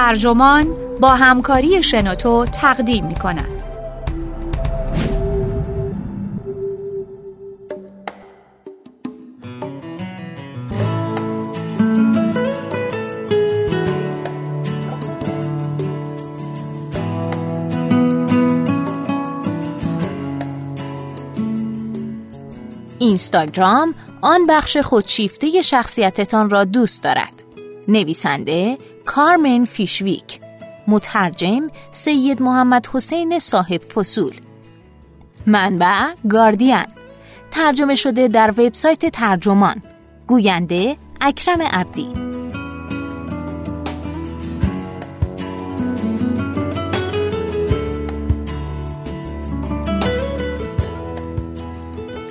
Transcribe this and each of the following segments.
ترجمان با همکاری شنوتو تقدیم می کند. اینستاگرام آن بخش خودشیفته شخصیتتان را دوست دارد. نویسنده کارمن فیشویک مترجم سید محمد حسین صاحب فصول. منبع گاردین. ترجمه شده در وبسایت ترجمان. گوینده اکرم عبدی.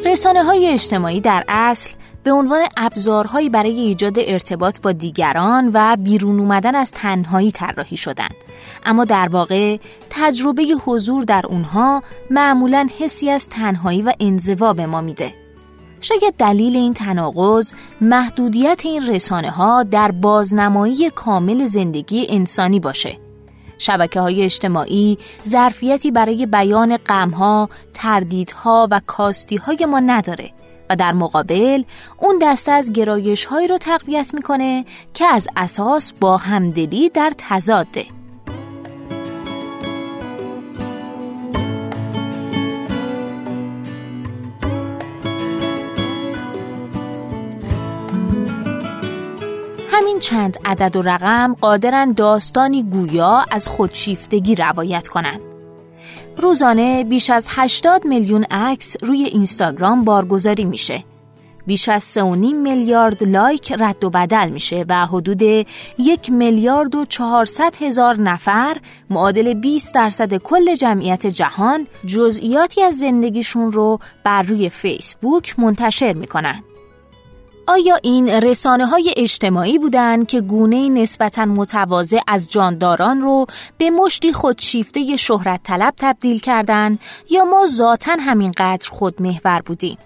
رسانه های اجتماعی در اصل به عنوان ابزارهایی برای ایجاد ارتباط با دیگران و بیرون اومدن از تنهایی طراحی شدن. اما در واقع تجربه حضور در اونها معمولا حسی از تنهایی و انزوا به ما میده. شاید دلیل این تناقض محدودیت این رسانه ها در بازنمایی کامل زندگی انسانی باشه. شبکه های اجتماعی ظرفیتی برای بیان غمها، تردیدها و کاستی های ما نداره. و در مقابل اون دسته از گرایش هایی رو تقویت می‌کنه که از اساس با همدلی در تضاده همین چند عدد و رقم قادرن داستانی گویا از خودشیفتگی روایت کنند. روزانه بیش از 80 میلیون عکس روی اینستاگرام بارگذاری میشه. بیش از 3.5 میلیارد لایک رد و بدل میشه و حدود یک میلیارد و 400 هزار نفر معادل 20 درصد کل جمعیت جهان جزئیاتی از زندگیشون رو بر روی فیسبوک منتشر می‌کنن. آیا این رسانه های اجتماعی بودند که گونه نسبتا متواضع از جانداران رو به مشتی خودشیفته شهرت طلب تبدیل کردند یا ما ذاتا همینقدر خودمحور بودیم؟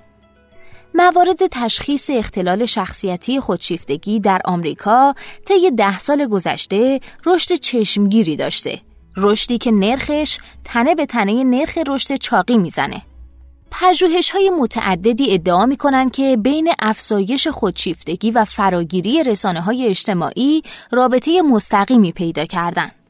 موارد تشخیص اختلال شخصیتی خودشیفتگی در آمریکا طی ده سال گذشته رشد چشمگیری داشته. رشدی که نرخش تنه به تنه نرخ رشد چاقی می‌زنه. پژوهش های متعددی ادعا می کنند که بین افزایش خودشیفتگی و فراگیری رسانه های اجتماعی رابطه مستقیمی پیدا کردند.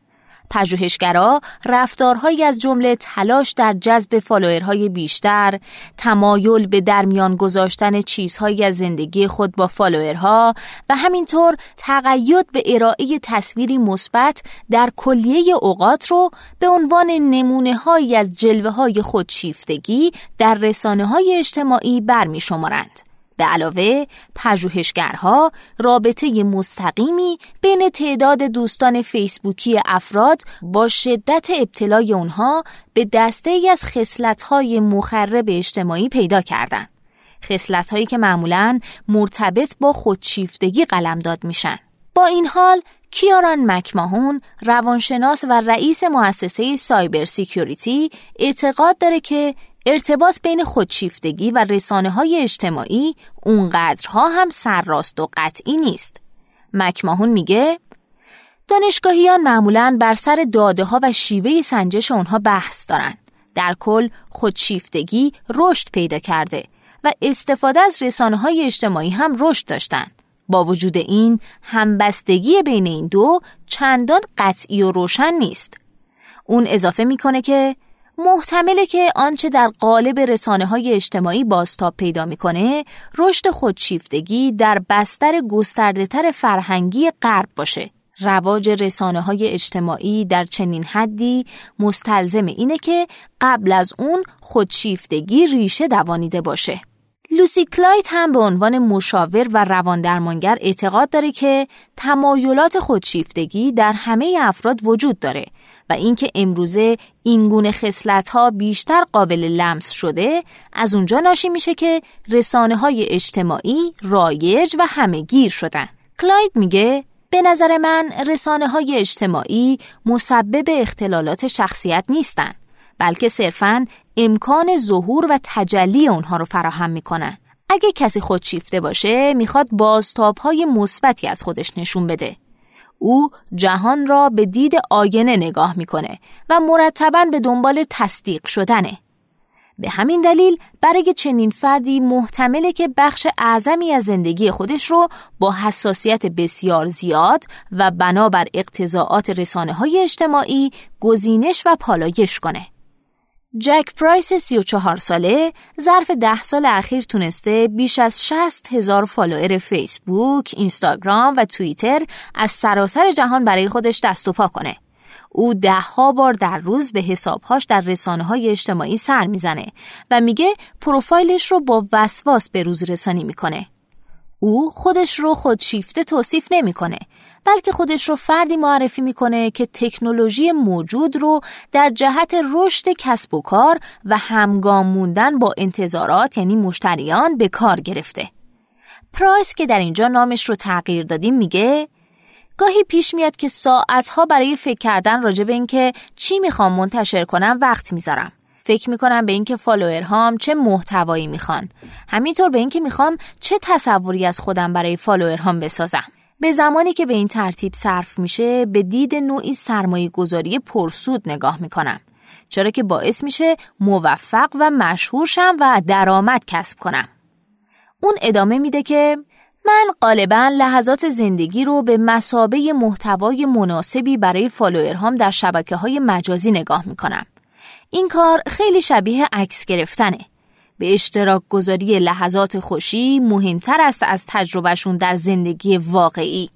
پژوهشگرا رفتارهایی از جمله تلاش در جذب فالوورهای بیشتر، تمایل به درمیان گذاشتن چیزهایی از زندگی خود با فالوورها و همینطور تقید به ارائه تصویری مثبت در کلیه اوقات رو به عنوان نمونه هایی از جلوه های خودشیفتگی در رسانه های اجتماعی برمی شمارند. به علاوه پژوهشگرها رابطه مستقیمی بین تعداد دوستان فیسبوکی افراد با شدت ابتلای اونها به دسته ای از خصلت‌های مخرب اجتماعی پیدا کردند. خصلت‌هایی که معمولاً مرتبط با خودشیفتگی قلمداد میشن. با این حال کیاران مکماهون روانشناس و رئیس مؤسسه cyber security اعتقاد داره که ارتباط بین خودشیفتگی و رسانه های اجتماعی اونقدرها هم سرراست و قطعی نیست. مکماهون میگه دانشگاهیان معمولاً بر سر داده ها و شیوه سنجش اونها بحث دارن. در کل خودشیفتگی رشد پیدا کرده و استفاده از رسانه های اجتماعی هم رشد داشتن. با وجود این همبستگی بین این دو چندان قطعی و روشن نیست. اون اضافه می‌کنه که محتمله که آنچه در قالب رسانه های اجتماعی بازتاب پیدا می‌کنه رشد خودشیفتگی در بستر گسترده تر فرهنگی غرب باشه. رواج رسانه های اجتماعی در چنین حدی مستلزم اینه که قبل از اون خودشیفتگی ریشه دوانیده باشه. لوسی کلایت هم به عنوان مشاور و رواندرمانگر اعتقاد داره که تمایلات خودشیفتگی در همه افراد وجود داره و اینکه امروزه این گونه ها بیشتر قابل لمس شده از اونجا ناشی میشه که رسانه های اجتماعی رایج و همهگیر شدن. کلاید میگه به نظر من رسانه های اجتماعی مسبب اختلالات شخصیت نیستند بلکه صرفاً امکان ظهور و تجلی اونها رو فراهم می‌کنن. اگه کسی خودشیفته باشه می‌خواد بازتاب های مثبتی از خودش نشون بده. او جهان را به دید آینه نگاه می‌کنه و مرتبا به دنبال تصدیق شدنه. به همین دلیل برای چنین فردی محتمله که بخش اعظمی از زندگی خودش رو با حساسیت بسیار زیاد و بنابر اقتضاعات رسانه های اجتماعی گزینش و پالایش کنه. جک پرایس 34 ساله ظرف ده سال اخیر تونسته بیش از 60 هزار فالوئر فیسبوک، اینستاگرام و توییتر از سراسر جهان برای خودش دست و پا کنه. او ده ها بار در روز به حسابهاش در رسانه های اجتماعی سر می‌زنه و میگه پروفایلش رو با وسواس به روز رسانی می‌کنه. او خودش رو خودشیفته توصیف نمی‌کنه بلکه خودش رو فردی معرفی می‌کنه که تکنولوژی موجود رو در جهت رشد کسب و کار و همگام موندن با انتظارات یعنی مشتریان به کار گرفته. پرایس که در اینجا نامش رو تغییر دادیم میگه گاهی پیش میاد که ساعتها برای فکر کردن راجع به اینکه چی می‌خوام منتشر کنم وقت می‌ذارم. فکر می‌کنم به اینکه فالوورهام چه محتوایی می‌خوان. همینطور به اینکه می‌خوام چه تصوری از خودم برای فالوورهام بسازم. به زمانی که به این ترتیب صرف میشه به دید نوعی سرمایه گذاری پرسود نگاه می‌کنم. چرا که باعث میشه موفق و مشهور شم و درآمد کسب کنم. اون ادامه میده که من غالبا لحظات زندگی رو به مسابه محتوای مناسبی برای فالوورهام در شبکه های مجازی نگاه می‌کنم. این کار خیلی شبیه عکس گرفتنه. به اشتراک گذاری لحظات خوشی مهمتر است از تجربهشون در زندگی واقعی.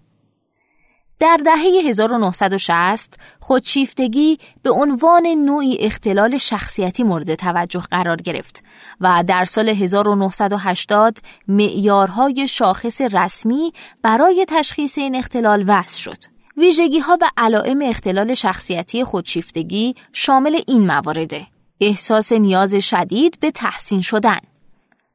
در دهه 1960 خودشیفتگی به عنوان نوعی اختلال شخصیتی مورد توجه قرار گرفت و در سال 1980 معیارهای شاخص رسمی برای تشخیص این اختلال وضع شد. ویژگی ها و علائم اختلال شخصیتی خودشیفتگی شامل این موارده. احساس نیاز شدید به تحسین شدن.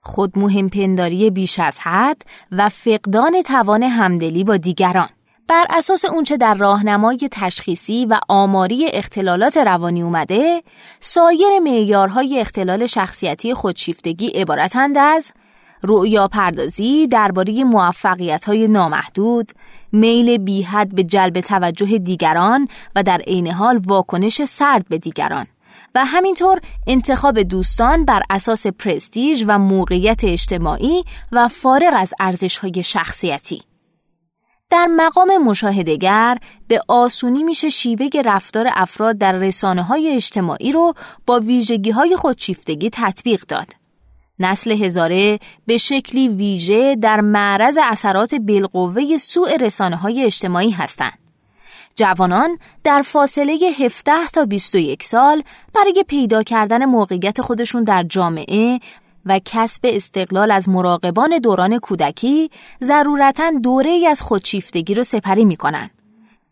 خود مهم پنداری بیش از حد و فقدان توان همدلی با دیگران. بر اساس اونچه در راهنمای تشخیصی و آماری اختلالات روانی اومده سایر معیارهای اختلال شخصیتی خودشیفتگی عبارتند از رؤیا پردازی درباره موفقیت های نامحدود، میل بیحد به جلب توجه دیگران و در عین حال واکنش سرد به دیگران. و همینطور انتخاب دوستان بر اساس پرستیژ و موقعیت اجتماعی و فارغ از ارزش های شخصیتی. در مقام مشاهدگر به آسونی میشه شیوه رفتار افراد در رسانه های اجتماعی رو با ویژگی های خودشیفتگی تطبیق داد. نسل هزاره به شکلی ویژه در معرض اثرات بالقوه سوء رسانه های اجتماعی هستند. جوانان در فاصله 17 تا 21 سال برای پیدا کردن موقعیت خودشون در جامعه و کسب استقلال از مراقبان دوران کودکی ضرورتا دوره ای از خودشیفتگی رو سپری می‌کنن.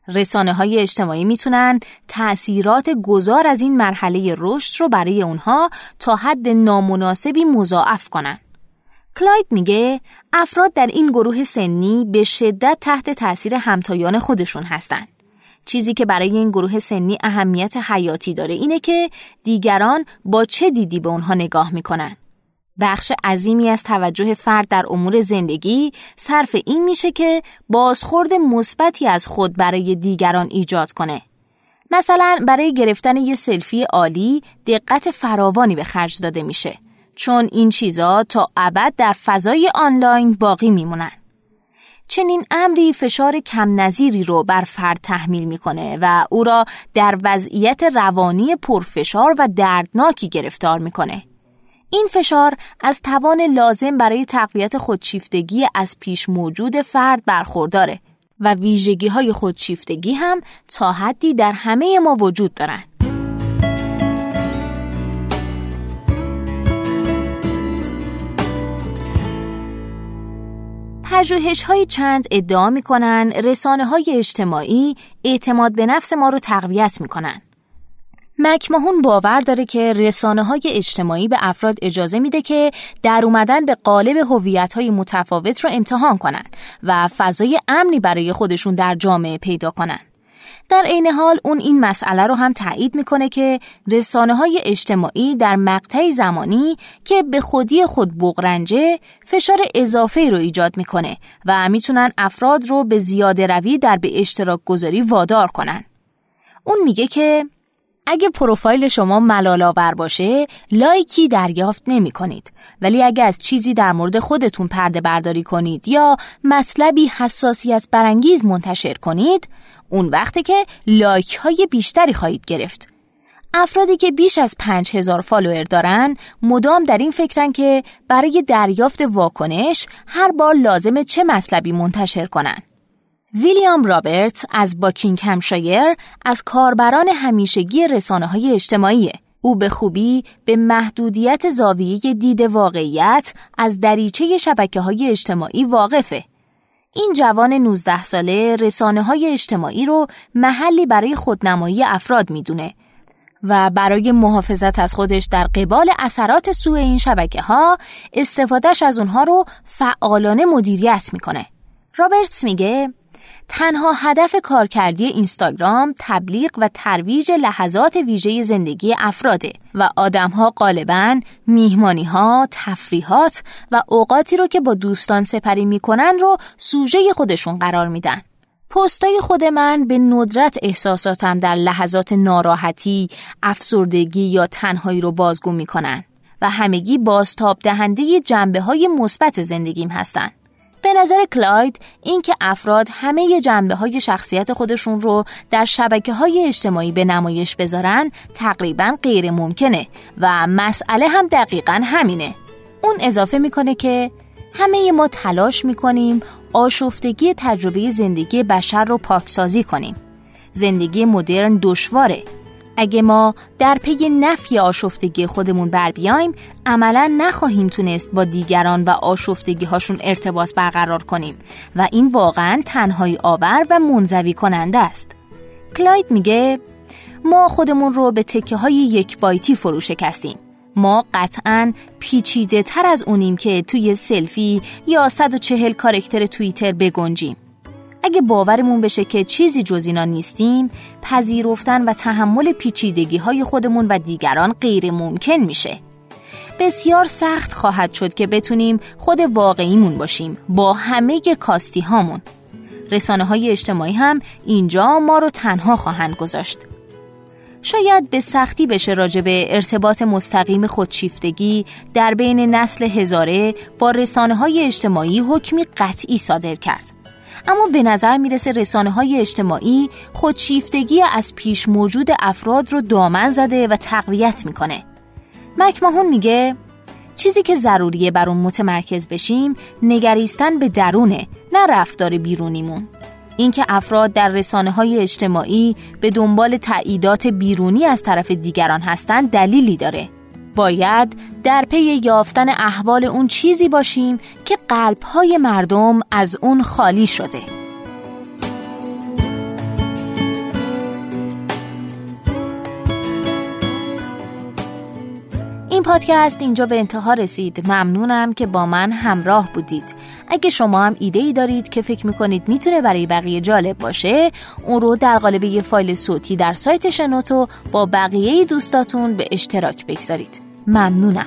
رسانه های اجتماعی می‌تونن تأثیرات گذار از این مرحله رشد رو برای اونها تا حد نامناسبی مضاعف کنن. کلاید میگه افراد در این گروه سنی به شدت تحت تأثیر همتایان خودشون هستند. چیزی که برای این گروه سنی اهمیت حیاتی داره اینه که دیگران با چه دیدی به اونها نگاه می‌کنن. بخش عظیمی از توجه فرد در امور زندگی صرف این میشه که بازخورد مثبتی از خود برای دیگران ایجاد کنه. مثلا برای گرفتن یه سلفی عالی دقت فراوانی به خرج داده میشه چون این چیزا تا ابد در فضای آنلاین باقی میمونن. چنین امری فشار کم نظیری رو بر فرد تحمیل می‌کنه و او را در وضعیت روانی پرفشار و دردناکی گرفتار می‌کنه. این فشار از توان لازم برای تقویت خودشیفتگی از پیش موجود فرد برخورداره و ویژگی های خودشیفتگی هم تا حدی در همه ما وجود دارند. پژوهش های چند ادعا می کنن رسانه های اجتماعی اعتماد به نفس ما رو تقویت می کنن. مکمهون باور داره که رسانه های اجتماعی به افراد اجازه میده که در اومدن به قالب هویت های متفاوت رو امتحان کنن و فضای امنی برای خودشون در جامعه پیدا کنن. در عین حال اون این مسئله رو هم تایید می‌کنه که رسانه های اجتماعی در مقطع زمانی که به خودی خود بغرنجه فشار اضافه رو ایجاد می‌کنه و می‌تونن افراد رو به زیاده روی در به اشتراک گذاری وادار کنن. اون میگه که اگه پروفایل شما ملال باشه لایکی دریافت نمی کنید. ولی اگه از چیزی در مورد خودتون پرده برداری کنید یا مطلبی حساسیت برانگیز منتشر کنید اون وقته که لایک های بیشتری خواهید گرفت. افرادی که بیش از پنج هزار فالوور دارن مدام در این فکرن که برای دریافت واکنش هر بار لازم چه مطلبی منتشر کنن. ویلیام رابرت از باکینگهمشایر از کاربران همیشگی رسانه های اجتماعی او به خوبی به محدودیت زاویه دید واقعیت از دریچه شبکه های اجتماعی واقفه. این جوان 19 ساله رسانه های اجتماعی رو محلی برای خودنمایی افراد می‌دونه و برای محافظت از خودش در قبال اثرات سوء این شبکه ها استفادهش از اونها رو فعالانه مدیریت می‌کنه. رابرتس میگه تنها هدف کارکردی اینستاگرام تبلیغ و ترویج لحظات ویژه زندگی افراده و آدمها غالبا میهمانی ها، تفریحات و اوقاتی رو که با دوستان سپری می‌کنن رو سوژه خودشون قرار میدن. پستای خود من به ندرت احساساتم در لحظات ناراحتی، افسردگی یا تنهایی رو بازگو می‌کنن و همگی بازتاب دهنده جنبه های مثبت زندگیم هستند. به نظر کلاید اینکه افراد همه جنبه های شخصیت خودشون رو در شبکه های اجتماعی به نمایش بذارن تقریبا غیر ممکنه و مسئله هم دقیقا همینه. اون اضافه می‌کنه که همه ما تلاش می‌کنیم آشفتگی تجربه زندگی بشر رو پاکسازی کنیم. زندگی مدرن دشواره. اگه ما در پی نفی آشفتگی خودمون بر بیایم عملا نخواهیم تونست با دیگران و آشفتگی هاشون ارتباط برقرار کنیم و این واقعا تنهایی آور و منزوی کننده است. کلاید میگه ما خودمون رو به تکه های یک بایتی فرو شکستیم ما قطعا پیچیده تر از اونیم که توی سلفی یا 140 کارکتر توییتر بگنجیم. اگه باورمون بشه که چیزی جز اینا نیستیم پذیرفتن و تحمل پیچیدگی های خودمون و دیگران غیر ممکن میشه. بسیار سخت خواهد شد که بتونیم خود واقعیمون باشیم با همه کاستی هامون رسانه های اجتماعی هم اینجا ما رو تنها خواهند گذاشت. شاید به سختی بشه راجع به ارتباط مستقیم خودشیفتگی در بین نسل هزاره با رسانه های اجتماعی حکمی قطعی صادر کرد. اما به نظر می‌رسه رسانه های اجتماعی خودشیفتگی از پیش موجود افراد رو دامن زده و تقویت می‌کنه. مکماهون میگه چیزی که ضروریه بر اون متمرکز بشیم نگریستن به درونه نه رفتار بیرونیمون. اینکه افراد در رسانه های اجتماعی به دنبال تاییدات بیرونی از طرف دیگران هستند دلیلی داره. باید در پی یافتن احوال اون چیزی باشیم که قلبهای مردم از اون خالی شده. این پادکست اینجا به انتها رسید. ممنونم که با من همراه بودید. اگه شما هم ایده ای دارید که فکر می‌کنید می‌تونه برای بقیه جالب باشه اون رو در قالب یه فایل صوتی در سایت شنوتو با بقیه دوستاتون به اشتراک بگذارید. ممنونم.